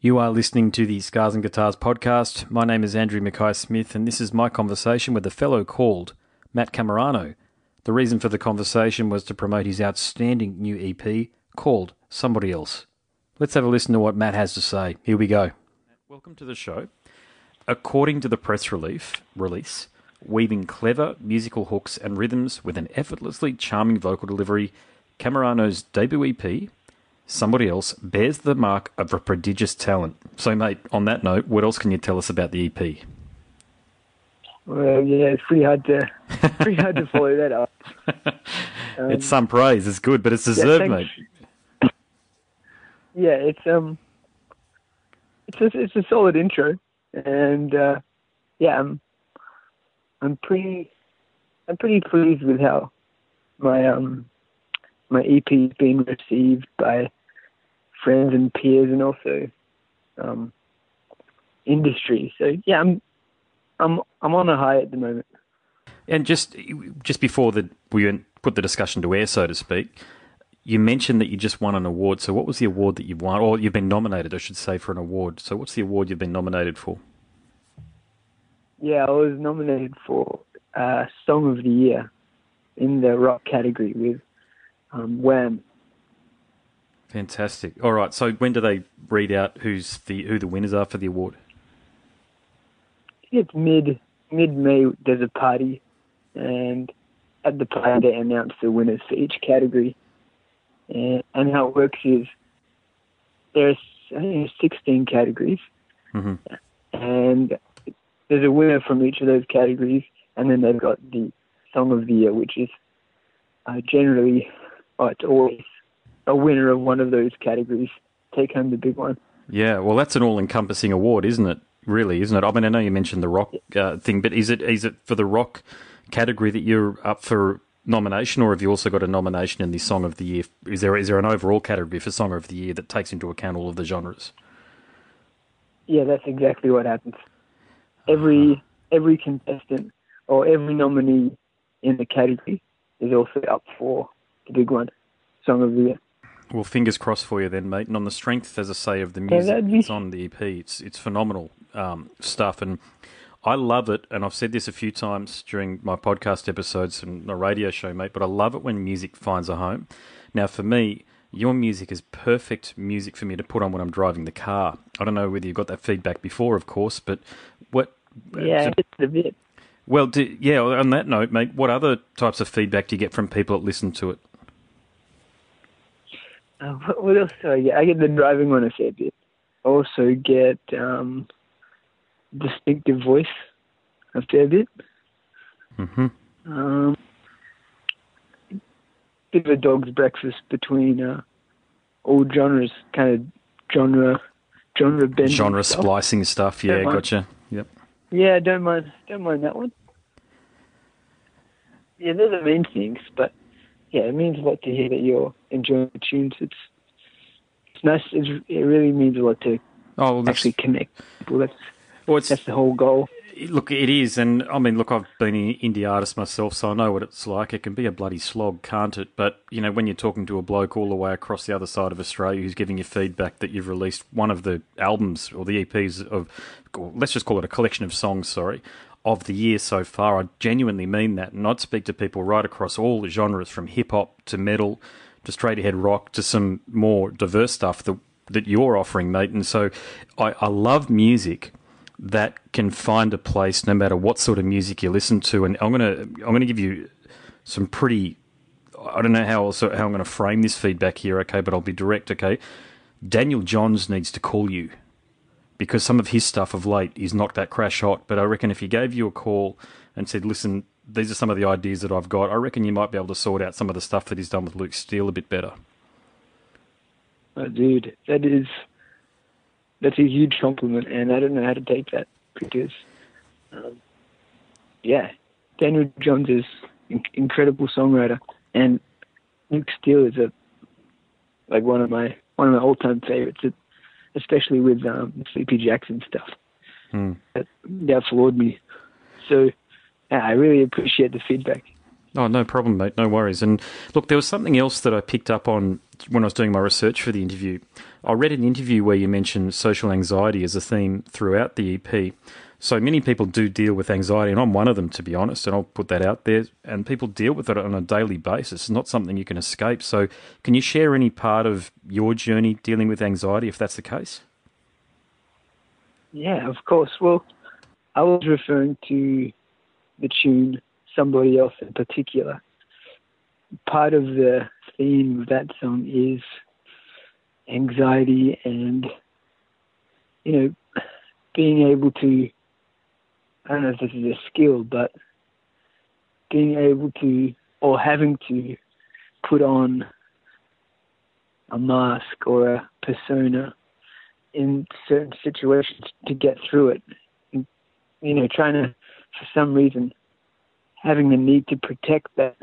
You are listening to the Scars and Guitars podcast. My name is Andrew Mackay Smith, and this is my conversation with a fellow called Matt Camerano. The reason for the conversation was to promote his outstanding new EP called Somebody Else. Let's have a listen to what Matt has to say. Here we go. Welcome to the show. According to the press relief, release, weaving clever musical hooks and rhythms with an effortlessly charming vocal delivery, Camerano's debut EP, Somebody Else, bears the mark of a prodigious talent. So, mate, on that note, what else can you tell us about the EP? Well, yeah, it's pretty hard to pretty hard to follow that up. Um, it's some praise. It's good, but it's deserved, yeah, mate. Yeah, it's um, it's a, it's a solid intro, and uh, yeah, I'm I'm pretty I'm pretty pleased with how my um my EP is being received by friends and peers and also um, industry. So yeah, I'm I'm I'm on a high at the moment. And just just before the we put the discussion to air, so to speak, you mentioned that you just won an award. So what was the award that you've won, or you've been nominated, I should say, for an award? So what's the award you've been nominated for? Yeah, I was nominated for uh, Song of the Year in the rock category with um, Wham. Fantastic. All right. So when do they read out who's the who the winners are for the award? It's mid mid May. There's a party, and at the party they announce the winners for each category. And, and how it works is there's I think there's 16 categories, mm-hmm. and there's a winner from each of those categories, and then they've got the song of the year, which is uh, generally oh, it's always a winner of one of those categories take home the big one. Yeah, well, that's an all-encompassing award, isn't it? Really, isn't it? I mean, I know you mentioned the rock uh, thing, but is it is it for the rock category that you're up for nomination, or have you also got a nomination in the Song of the Year? Is there is there an overall category for Song of the Year that takes into account all of the genres? Yeah, that's exactly what happens. Every uh-huh. every contestant or every nominee in the category is also up for the big one, Song of the Year. Well, fingers crossed for you then, mate. And on the strength, as I say, of the music yeah, be... that's on the EP, it's it's phenomenal um, stuff, and I love it. And I've said this a few times during my podcast episodes and the radio show, mate. But I love it when music finds a home. Now, for me, your music is perfect music for me to put on when I'm driving the car. I don't know whether you've got that feedback before, of course, but what? Yeah, it's a bit. Well, do, yeah. On that note, mate, what other types of feedback do you get from people that listen to it? Uh, what, what, else do I get? I get the driving one a fair bit. I also get um, distinctive voice a fair bit. Mm-hmm. Um, bit of a dog's breakfast between uh, all genres, kind of genre, genre bending, genre stuff. splicing stuff. Yeah, gotcha. Yep. Yeah, don't mind, don't mind that one. Yeah, they're the main things, but yeah, it means a lot to hear that you're enjoying the tunes. It's it's nice. It's, it really means a lot to oh, well, actually connect people. That's well, that's the whole goal. Look, it is, and I mean, look, I've been an indie artist myself, so I know what it's like. It can be a bloody slog, can't it? But you know, when you're talking to a bloke all the way across the other side of Australia who's giving you feedback that you've released one of the albums or the EPs of, let's just call it a collection of songs, sorry, of the year so far. I genuinely mean that, and I'd speak to people right across all the genres, from hip hop to metal to straight ahead rock to some more diverse stuff that that you're offering, mate. And so, I, I love music that can find a place no matter what sort of music you listen to. And I'm gonna I'm gonna give you some pretty I don't know how also how I'm gonna frame this feedback here, okay, but I'll be direct, okay. Daniel Johns needs to call you because some of his stuff of late is not that crash hot. But I reckon if he gave you a call and said, "Listen, these are some of the ideas that I've got," I reckon you might be able to sort out some of the stuff that he's done with Luke Steele a bit better. Oh, dude, that is that's a huge compliment, and I don't know how to take that because, um, yeah, Daniel Johns is an incredible songwriter, and Luke Steele is a like one of my one of my all time favorites, especially with um, Sleepy Jackson stuff. Hmm. That, that floored me. So, yeah, I really appreciate the feedback. Oh, no problem, mate. No worries. And look, there was something else that I picked up on when I was doing my research for the interview. I read an interview where you mentioned social anxiety as a theme throughout the EP. So many people do deal with anxiety, and I'm one of them, to be honest, and I'll put that out there. And people deal with it on a daily basis. It's not something you can escape. So, can you share any part of your journey dealing with anxiety, if that's the case? Yeah, of course. Well, I was referring to the tune Somebody Else in particular. Part of the theme of that song is anxiety and, you know, being able to I don't know if this is a skill, but being able to or having to put on a mask or a persona in certain situations to get through it. And, you know, trying to, for some reason, having the need to protect that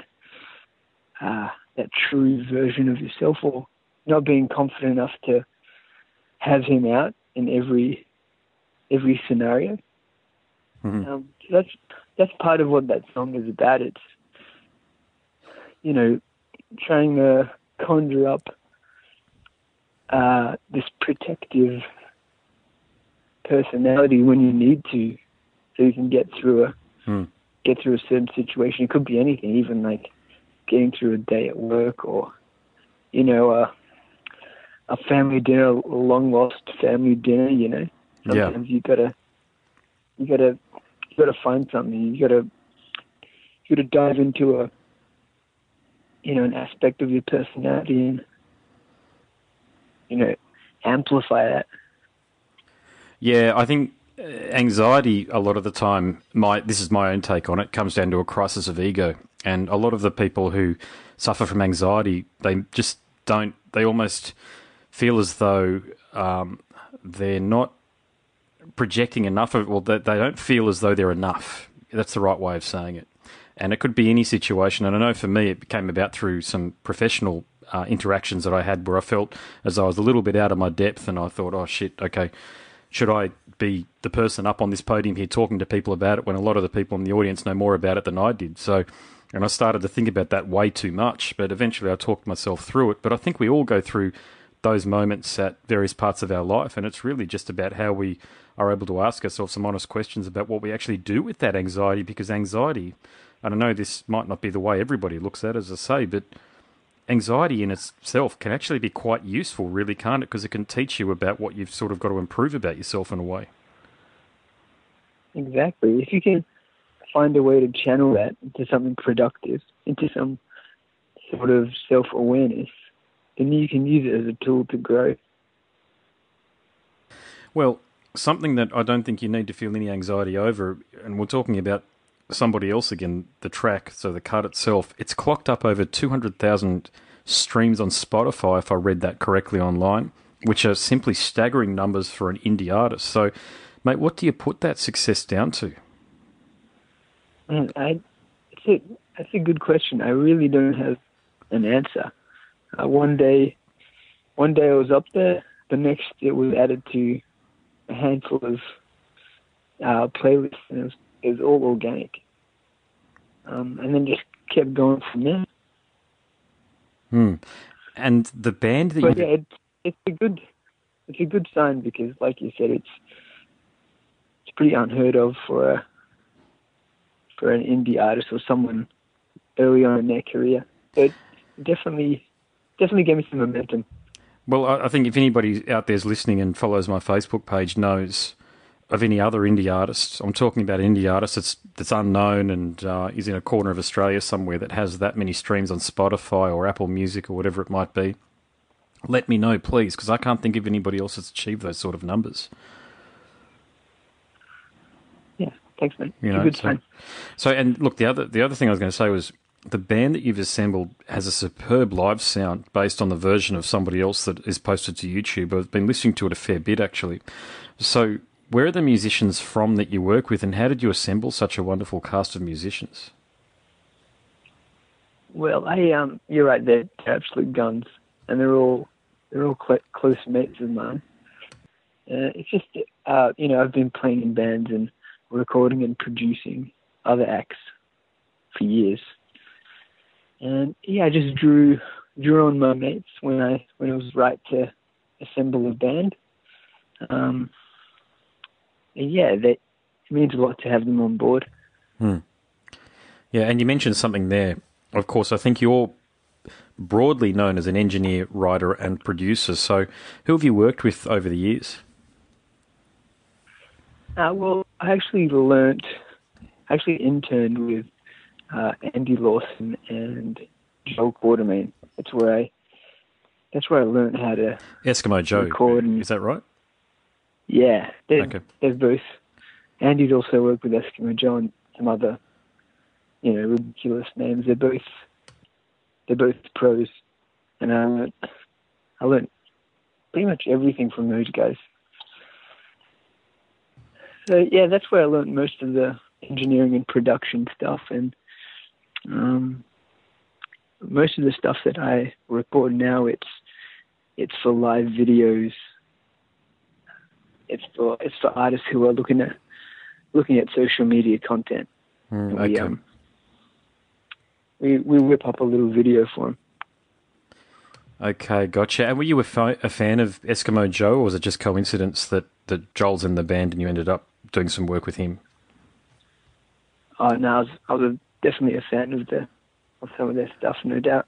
uh, that true version of yourself, or not being confident enough to have him out in every every scenario. Mm-hmm. Um, that's that's part of what that song is about. It's you know trying to conjure up uh, this protective personality when you need to, so you can get through a mm. get through a certain situation. It could be anything, even like getting through a day at work, or you know, a a family dinner, a long lost family dinner. You know, sometimes yeah. you gotta you gotta you got to find something. You got to you got to dive into a you know an aspect of your personality and you know amplify that. Yeah, I think uh, anxiety a lot of the time my this is my own take on it comes down to a crisis of ego and a lot of the people who suffer from anxiety they just don't they almost feel as though um, they're not projecting enough of well they, they don't feel as though they're enough. That's the right way of saying it. And it could be any situation. And i know for me it came about through some professional uh, interactions that i had where i felt as i was a little bit out of my depth and i thought oh shit okay should i be the person up on this podium here talking to people about it when a lot of the people in the audience know more about it than i did? So and I started to think about that way too much, but eventually I talked myself through it. But I think we all go through those moments at various parts of our life, and it's really just about how we are able to ask ourselves some honest questions about what we actually do with that anxiety because anxiety, and I know this might not be the way everybody looks at it, as I say, but anxiety in itself can actually be quite useful, really, can't it? Because it can teach you about what you've sort of got to improve about yourself in a way. Exactly. If you can find a way to channel that into something productive, into some sort of self awareness, then you can use it as a tool to grow. Well, something that I don't think you need to feel any anxiety over, and we're talking about somebody else again, the track, so the cut itself, it's clocked up over 200,000 streams on Spotify, if I read that correctly online, which are simply staggering numbers for an indie artist. So, mate, what do you put that success down to? Mm, I, it's a, that's a good question. I really don't have an answer. Uh, one day, one day I was up there. The next, it was added to a handful of uh, playlists, and it was, it was all organic. Um, and then just kept going from there. Hmm. And the band that but you... yeah, it's, it's a good it's a good sign because, like you said, it's it's pretty unheard of for a for an indie artist or someone early on in their career. But definitely definitely gave me some momentum. Well, I think if anybody out there is listening and follows my Facebook page knows of any other indie artists, I'm talking about an indie artist that's, that's unknown and uh, is in a corner of Australia somewhere that has that many streams on Spotify or Apple Music or whatever it might be. Let me know, please, because I can't think of anybody else that's achieved those sort of numbers. Yeah, thanks, man. You know, good so, so, and look, the other the other thing I was going to say was the band that you've assembled has a superb live sound based on the version of somebody else that is posted to YouTube. I've been listening to it a fair bit actually. So, where are the musicians from that you work with, and how did you assemble such a wonderful cast of musicians? Well, I um, you're right. They're absolute guns, and they're all they're all cl- close mates of mine. Uh, it's just uh, you know I've been playing in bands and recording and producing other acts for years and yeah, I just drew drew on my mates when I when it was right to assemble a band. Um, and yeah, that it means a lot to have them on board. Hmm. Yeah, and you mentioned something there. Of course, I think you're broadly known as an engineer, writer, and producer. So, who have you worked with over the years? Uh, well, I actually learnt, I actually interned with uh, Andy Lawson and Joel Quartermain. That's where I, that's where I learned how to Eskimo Joe. record. And, is that right? Yeah, they're, Okay. they're both. Andy'd also worked with Eskimo Joe and some other, you know, ridiculous names. They're both, they're both pros, and I learned, I learned pretty much everything from those guys. So yeah, that's where I learned most of the engineering and production stuff, and um, most of the stuff that I record now, it's it's for live videos. It's for it's for artists who are looking at looking at social media content. Mm, okay. we, um, we we whip up a little video for them. Okay, gotcha. And were you a, a fan of Eskimo Joe, or was it just coincidence that, that Joel's in the band and you ended up doing some work with him? Oh, no, I was, I was definitely a fan of the of some of their stuff, no doubt.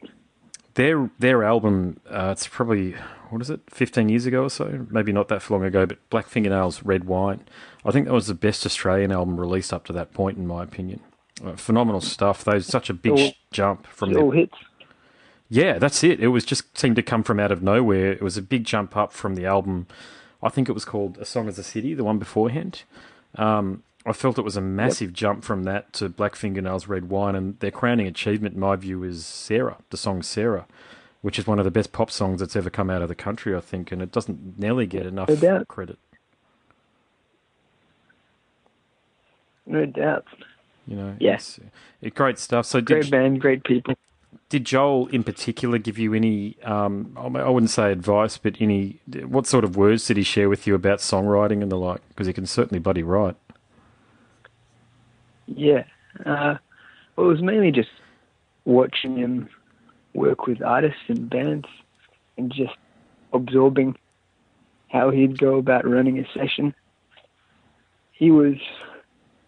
Their their album, uh, it's probably what is it, fifteen years ago or so? Maybe not that long ago, but Black Fingernails, Red Wine. I think that was the best Australian album released up to that point, in my opinion. Uh, phenomenal stuff. Those such a big All- jump from their all hits. Yeah, that's it. It was just seemed to come from out of nowhere. It was a big jump up from the album. I think it was called "A Song Is a City," the one beforehand. Um, I felt it was a massive jump from that to Black Fingernails, Red Wine, and their crowning achievement, in my view, is Sarah, the song Sarah, which is one of the best pop songs that's ever come out of the country, I think, and it doesn't nearly get enough No doubt. credit. No doubt. You know, Yeah. it's, it's great stuff. So, Great did, band, great people. did Joel in particular give you any? Um, I I wouldn't say advice, but any. What sort of words did he share with you about songwriting and the like? Because he can certainly bloody write. Yeah. Uh, well, it was mainly just watching him work with artists and bands and just absorbing how he'd go about running a session. He was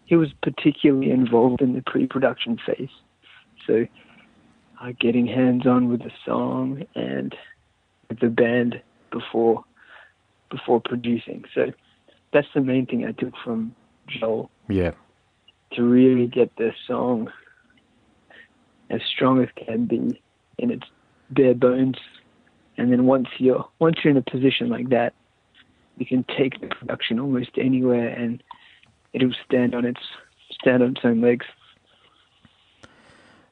he was particularly involved in the pre-production phase, so uh, getting hands-on with the song and the band before before producing. So that's the main thing I took from Joel Yeah, to really get the song as strong as can be in its bare bones. And then once you're once you're in a position like that, you can take the production almost anywhere, and it'll stand on its stand on its own legs.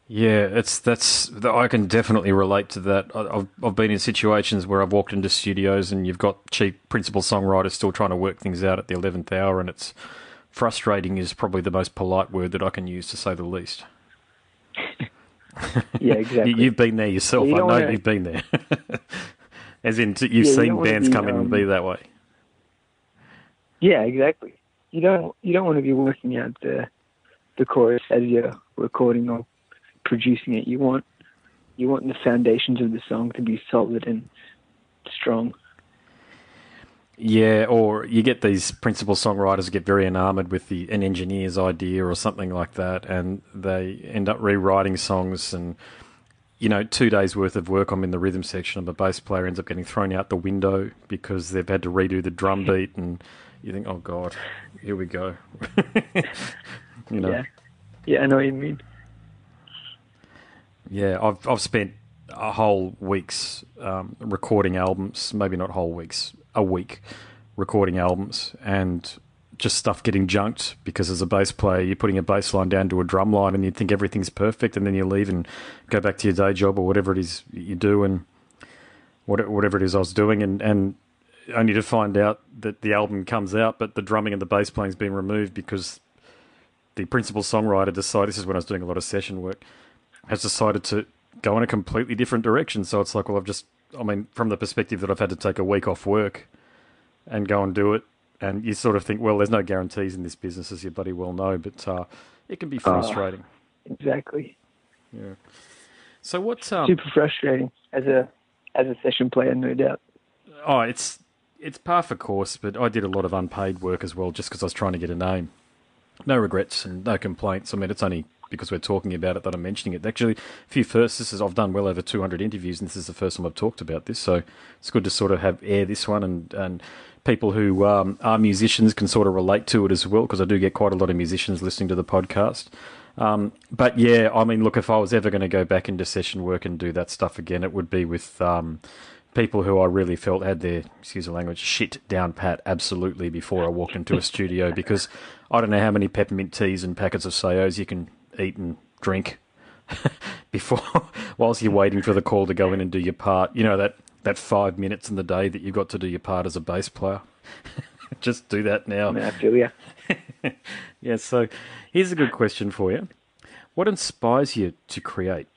yeah. It's that's I can definitely relate to that. I've I've been in situations where I've walked into studios and you've got cheap principal songwriters still trying to work things out at the eleventh hour, and it's frustrating. Is probably the most polite word that I can use to say the least. Yeah, exactly. You, you've been there yourself. You I know wanna- you've been there. As in, you've Yeah, seen don't bands be, come in and um, be that way. yeah, exactly. You don't you don't want to be working out the the chorus as you're recording or producing it. You want you want the foundations of the song to be solid and strong. Yeah, or you get these principal songwriters get very enamored with the an engineer's idea or something like that, and they end up rewriting songs. And you know, two days worth of work I'm in the rhythm section, and the bass player ends up getting thrown out the window because they've had to redo the drum beat, and you think, oh god, here we go. you know, Yeah, yeah, I know what you mean. Yeah, I've I've spent a whole weeks um, recording albums, maybe not whole weeks, a week recording albums, and just stuff getting junked because as a bass player, you're putting a bass line down to a drum line, and you think everything's perfect, and then you leave and go back to your day job or whatever it is you do, and whatever it is I was doing, and and only to find out that the album comes out, but the drumming and the bass playing's been removed because the principal songwriter decided. This is when I was doing a lot of session work has decided to go in a completely different direction. So it's like, well, I've just, I mean, from the perspective that I've had to take a week off work and go and do it, and you sort of think, well, there's no guarantees in this business, as you bloody well know, but uh, it can be frustrating. Exactly. Yeah. So what's um, super frustrating as a as a session player, no doubt. Oh, it's it's par for course, but I did a lot of unpaid work as well, just because I was trying to get a name. No regrets and no complaints. I mean, it's only because we're talking about it that I'm mentioning it. Actually, a few firsts. This is I've done well over 200 interviews, and this is the first time I've talked about this. So it's good to sort of have air this one, and and people who um, are musicians can sort of relate to it as well, because I do get quite a lot of musicians listening to the podcast. Um, but yeah, I mean, look, if I was ever going to go back into session work and do that stuff again, it would be with um, people who I really felt had their, excuse the language, shit down pat absolutely before I walked into a studio because I don't know how many peppermint teas and packets of Saos you can eat and drink before, whilst you're waiting for the call to go in and do your part. You know, that, that five minutes in the day that you've got to do your part as a bass player. Just do that now. I feel you. yeah, so here's a good question for you. What inspires you to create?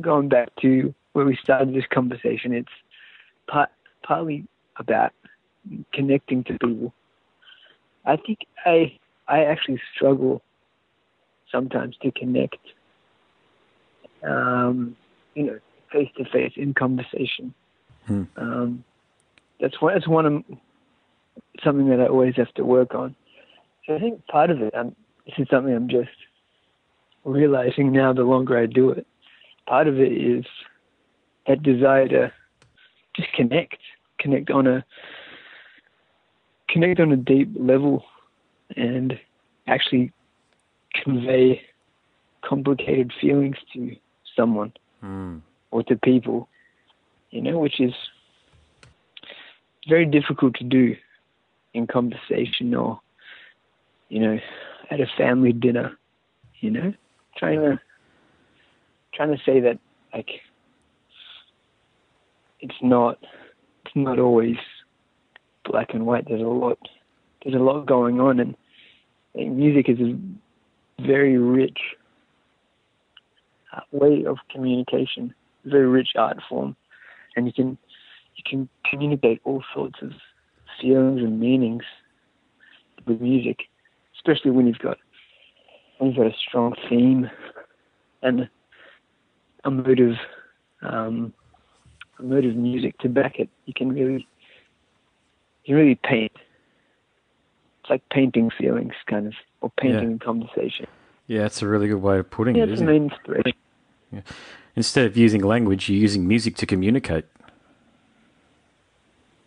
Going back to where we started this conversation, it's part, partly about connecting to people. I think I I actually struggle sometimes to connect, um, you know, face to face in conversation. Hmm. Um, that's one. That's one of something that I always have to work on. So I think part of it, I'm, this is something I'm just realizing now. The longer I do it, part of it is that desire to just connect, connect on a connect on a deep level, and actually convey complicated feelings to someone Mm. or to people, you know, which is very difficult to do in conversation or, you know, at a family dinner, you know, trying to trying to say that like it's not it's not always black and white. There's a lot there's a lot going on, and, and music is a very rich uh, way of communication, very rich art form, and you can you can communicate all sorts of feelings and meanings with music, especially when you've got when you've got a strong theme and a mood of um, a mood of music to back it. You can really you really paint. It's like painting feelings, kind of, or painting conversation. Yeah, that's a really good way of putting Yeah, it, it's isn't an it? inspiration. Instead of using language, you're using music to communicate.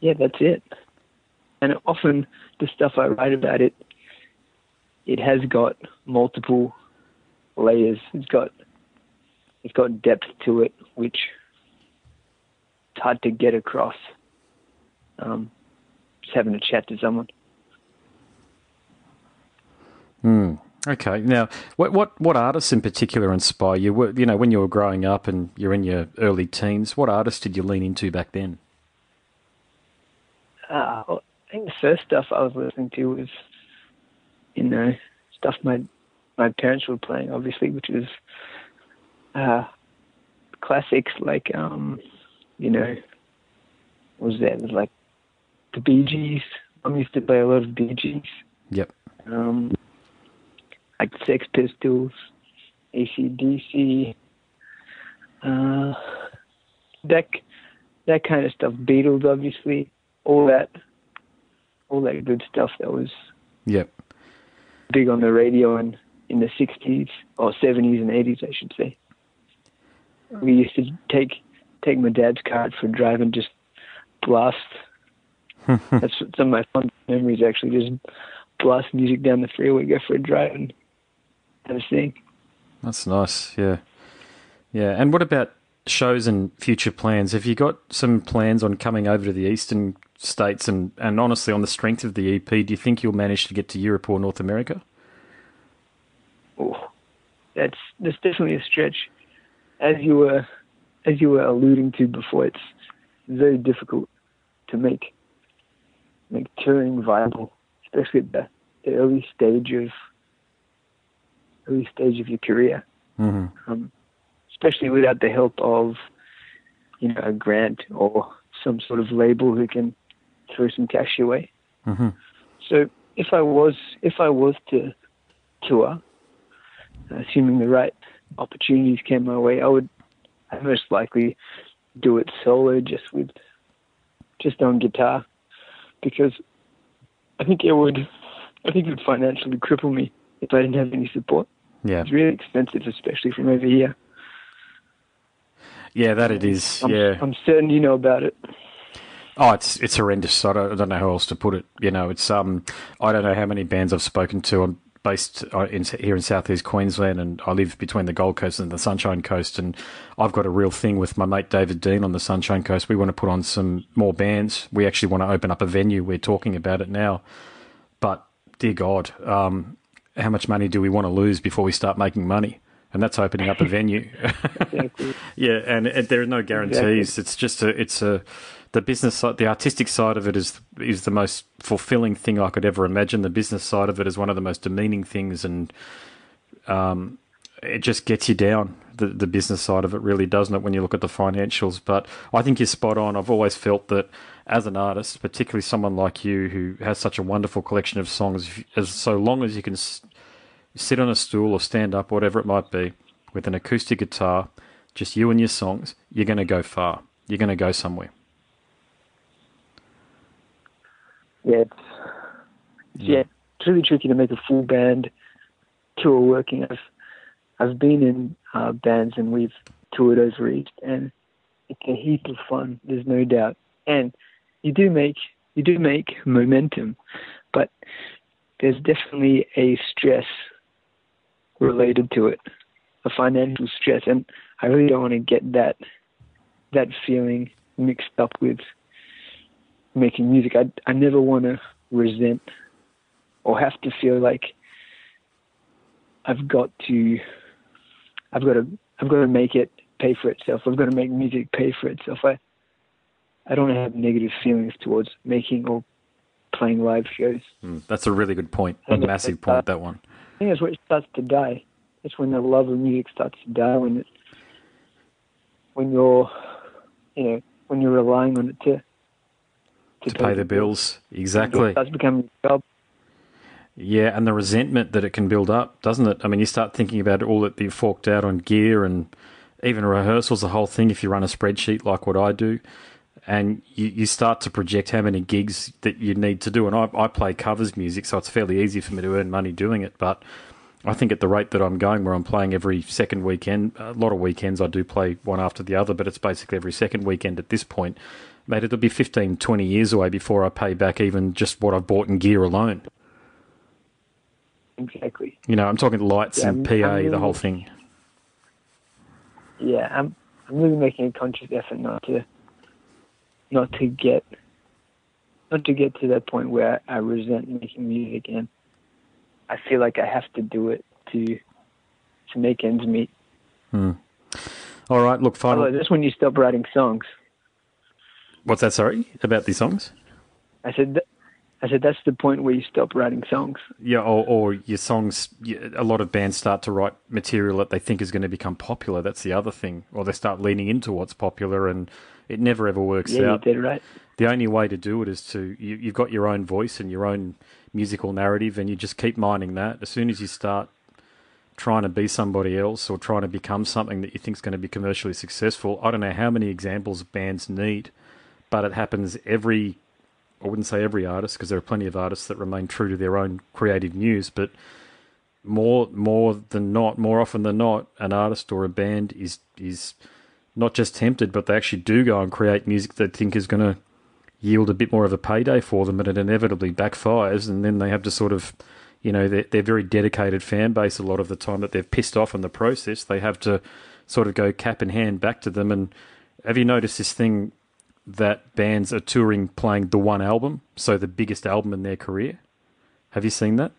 yeah, that's it. And often the stuff I write about it, it has got multiple layers. It's got it's got depth to it, which it's hard to get across. Um, just having a chat to someone. Hmm. Okay. Now, what what what artists in particular inspire you? You know, when you were growing up and you're in your early teens, what artists did you lean into back then? Uh, I think the first stuff I was listening to was, you know, stuff my my parents were playing, obviously, which was uh, classics like, um, you know, what was that? Was like the Bee Gees. Mom used to play a lot of Bee Gees, Yep. um, like Sex Pistols, ACDC, uh, that that kind of stuff. Beatles, obviously, all that, all that good stuff that was Yep. big on the radio in, in the 60s or 70s and 80s, I should say. We used to take take my dad's car for a drive and just blast. That's some of my fun memories actually. Just blast music down the freeway, go for a drive, and have a sing. That's nice. Yeah. Yeah. And what about shows and future plans? Have you got some plans on coming over to the eastern states? And, and honestly, on the strength of the EP, do you think you'll manage to get to Europe or North America? Oh, that's that's definitely a stretch. As you were as you were alluding to before, it's very difficult to make make touring viable, especially at the, the early stage of early stage of your career. hmm Um, especially without the help of you know a grant or some sort of label who can throw some cash your way. hmm So if I was if I was to tour, assuming the right opportunities came my way, I would I'd most likely do it solo, just with just on guitar, because I think it would I think it would financially cripple me if I didn't have any support. Yeah, It's really expensive, especially from over here. yeah, that it is. I'm, yeah, I'm certain you know about it. Oh, it's it's horrendous. I don't, I don't know how else to put it. You know, it's um, I don't know how many bands I've spoken to. I'm based uh, in, here in southeast Queensland, and I live between the Gold Coast and the Sunshine Coast. And I've got a real thing with my mate David Dean on the Sunshine Coast. We want to put on some more bands. We actually want to open up a venue. We're talking about it now, but dear God, um, how much money do we want to lose before we start making money? And that's opening up a venue. Exactly. Yeah, and, and there are no guarantees. It's just a, it's a, the business side, the artistic side of it is is the most fulfilling thing I could ever imagine. The business side of it is one of the most demeaning things, and um, it just gets you down. The the business side of it really doesn't it when you look at the financials. But I think you're spot on. I've always felt that as an artist, particularly someone like you who has such a wonderful collection of songs, as so long as you can s- sit on a stool or stand up, whatever it might be, with an acoustic guitar, just you and your songs, you're going to go far. You're going to go somewhere. yeah, it's, yeah, it's really tricky to make a full band tour working. I've I've been in uh, bands and we've toured over east, and it's a heap of fun. There's no doubt, and you do make you do make momentum, but there's definitely a stress related to it, a financial stress, and I really don't want to get that that feeling mixed up with making music. I I never want to resent or have to feel like I've got to I've got to I've got to make it pay for itself. I've got to make music pay for itself. I I don't have negative feelings towards making or playing live shows. Mm, that's a really good point. A massive it's, uh, point, that one. I think that's where it starts to die. That's when the love of music starts to die. When it, when you're, you know, when you're relying on it to To pay the bills. It Exactly. starts becoming a job. Yeah, and the resentment that it can build up, doesn't it? I mean, you start thinking about all that you've forked out on gear and even rehearsals, the whole thing, if you run a spreadsheet like what I do. And you, you start to project how many gigs that you need to do. And I, I play covers music, so it's fairly easy for me to earn money doing it. But I think at the rate that I'm going, where I'm playing every second weekend, a lot of weekends I do play one after the other, but it's basically every second weekend at this point. Mate, it'll be 15, 20 years away before I pay back even just what I've bought in gear alone. Exactly. You know, I'm talking lights Yeah, and PA, I'm the whole thing. Yeah, I'm I'm really making a conscious effort not to not to get not to get to that point where I resent making music and I feel like I have to do it to to make ends meet. Hmm. All right, look, final. Although that's when you stop writing songs. What's that? Sorry, about these songs? I said I said that's the point where you stop writing songs. Yeah, or, or your songs. A lot of bands start to write material that they think is going to become popular. That's the other thing, or they start leaning into what's popular, and it never ever works Yeah, out. dead right. The only way to do it is to you, you've got your own voice and your own musical narrative, and you just keep mining that. As soon as you start trying to be somebody else or trying to become something that you think is going to be commercially successful, I don't know how many examples bands need, but it happens every. I wouldn't say every artist because there are plenty of artists that remain true to their own creative muse, but more more than not, more often than not, an artist or a band is is not just tempted, but they actually do go and create music they think is going to yield a bit more of a payday for them, but it inevitably backfires, and then they have to sort of, you know, they're, they're very dedicated fan base a lot of the time that they've pissed off in the process. They have to sort of go cap in hand back to them. And have you noticed this thing that bands are touring playing the one album, so the biggest album in their career? Have you seen that?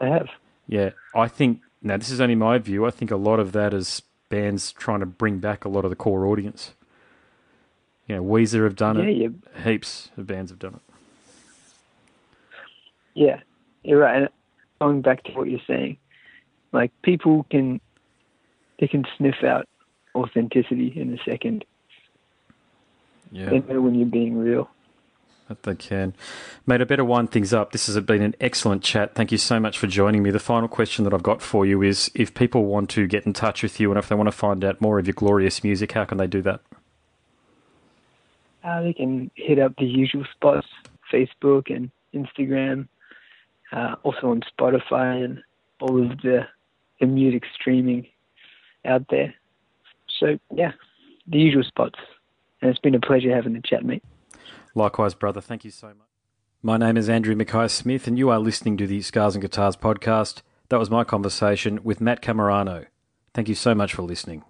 I have. Yeah, I think now this is only my view. I think a lot of that is bands trying to bring back a lot of the core audience. You know, Weezer have done Yeah, it. you Heaps of bands have done it. Yeah, you're right. And going back to what you're saying, like people can they can sniff out authenticity in a second. Yeah. They know when you're being real. that they can. Mate, I better wind things up. This has been an excellent chat. Thank you so much for joining me. The final question that I've got for you is if people want to get in touch with you and if they want to find out more of your glorious music, how can they do that? Uh, they can hit up the usual spots Facebook and Instagram, uh, also on Spotify and all of the, the music streaming out there. So, yeah, the usual spots. And it's been a pleasure having the chat, mate. Likewise, brother. Thank you so much. My name is Andrew Mackay Smith, and you are listening to the Scars and Guitars podcast. That was my conversation with Matt Camerano. Thank you so much for listening.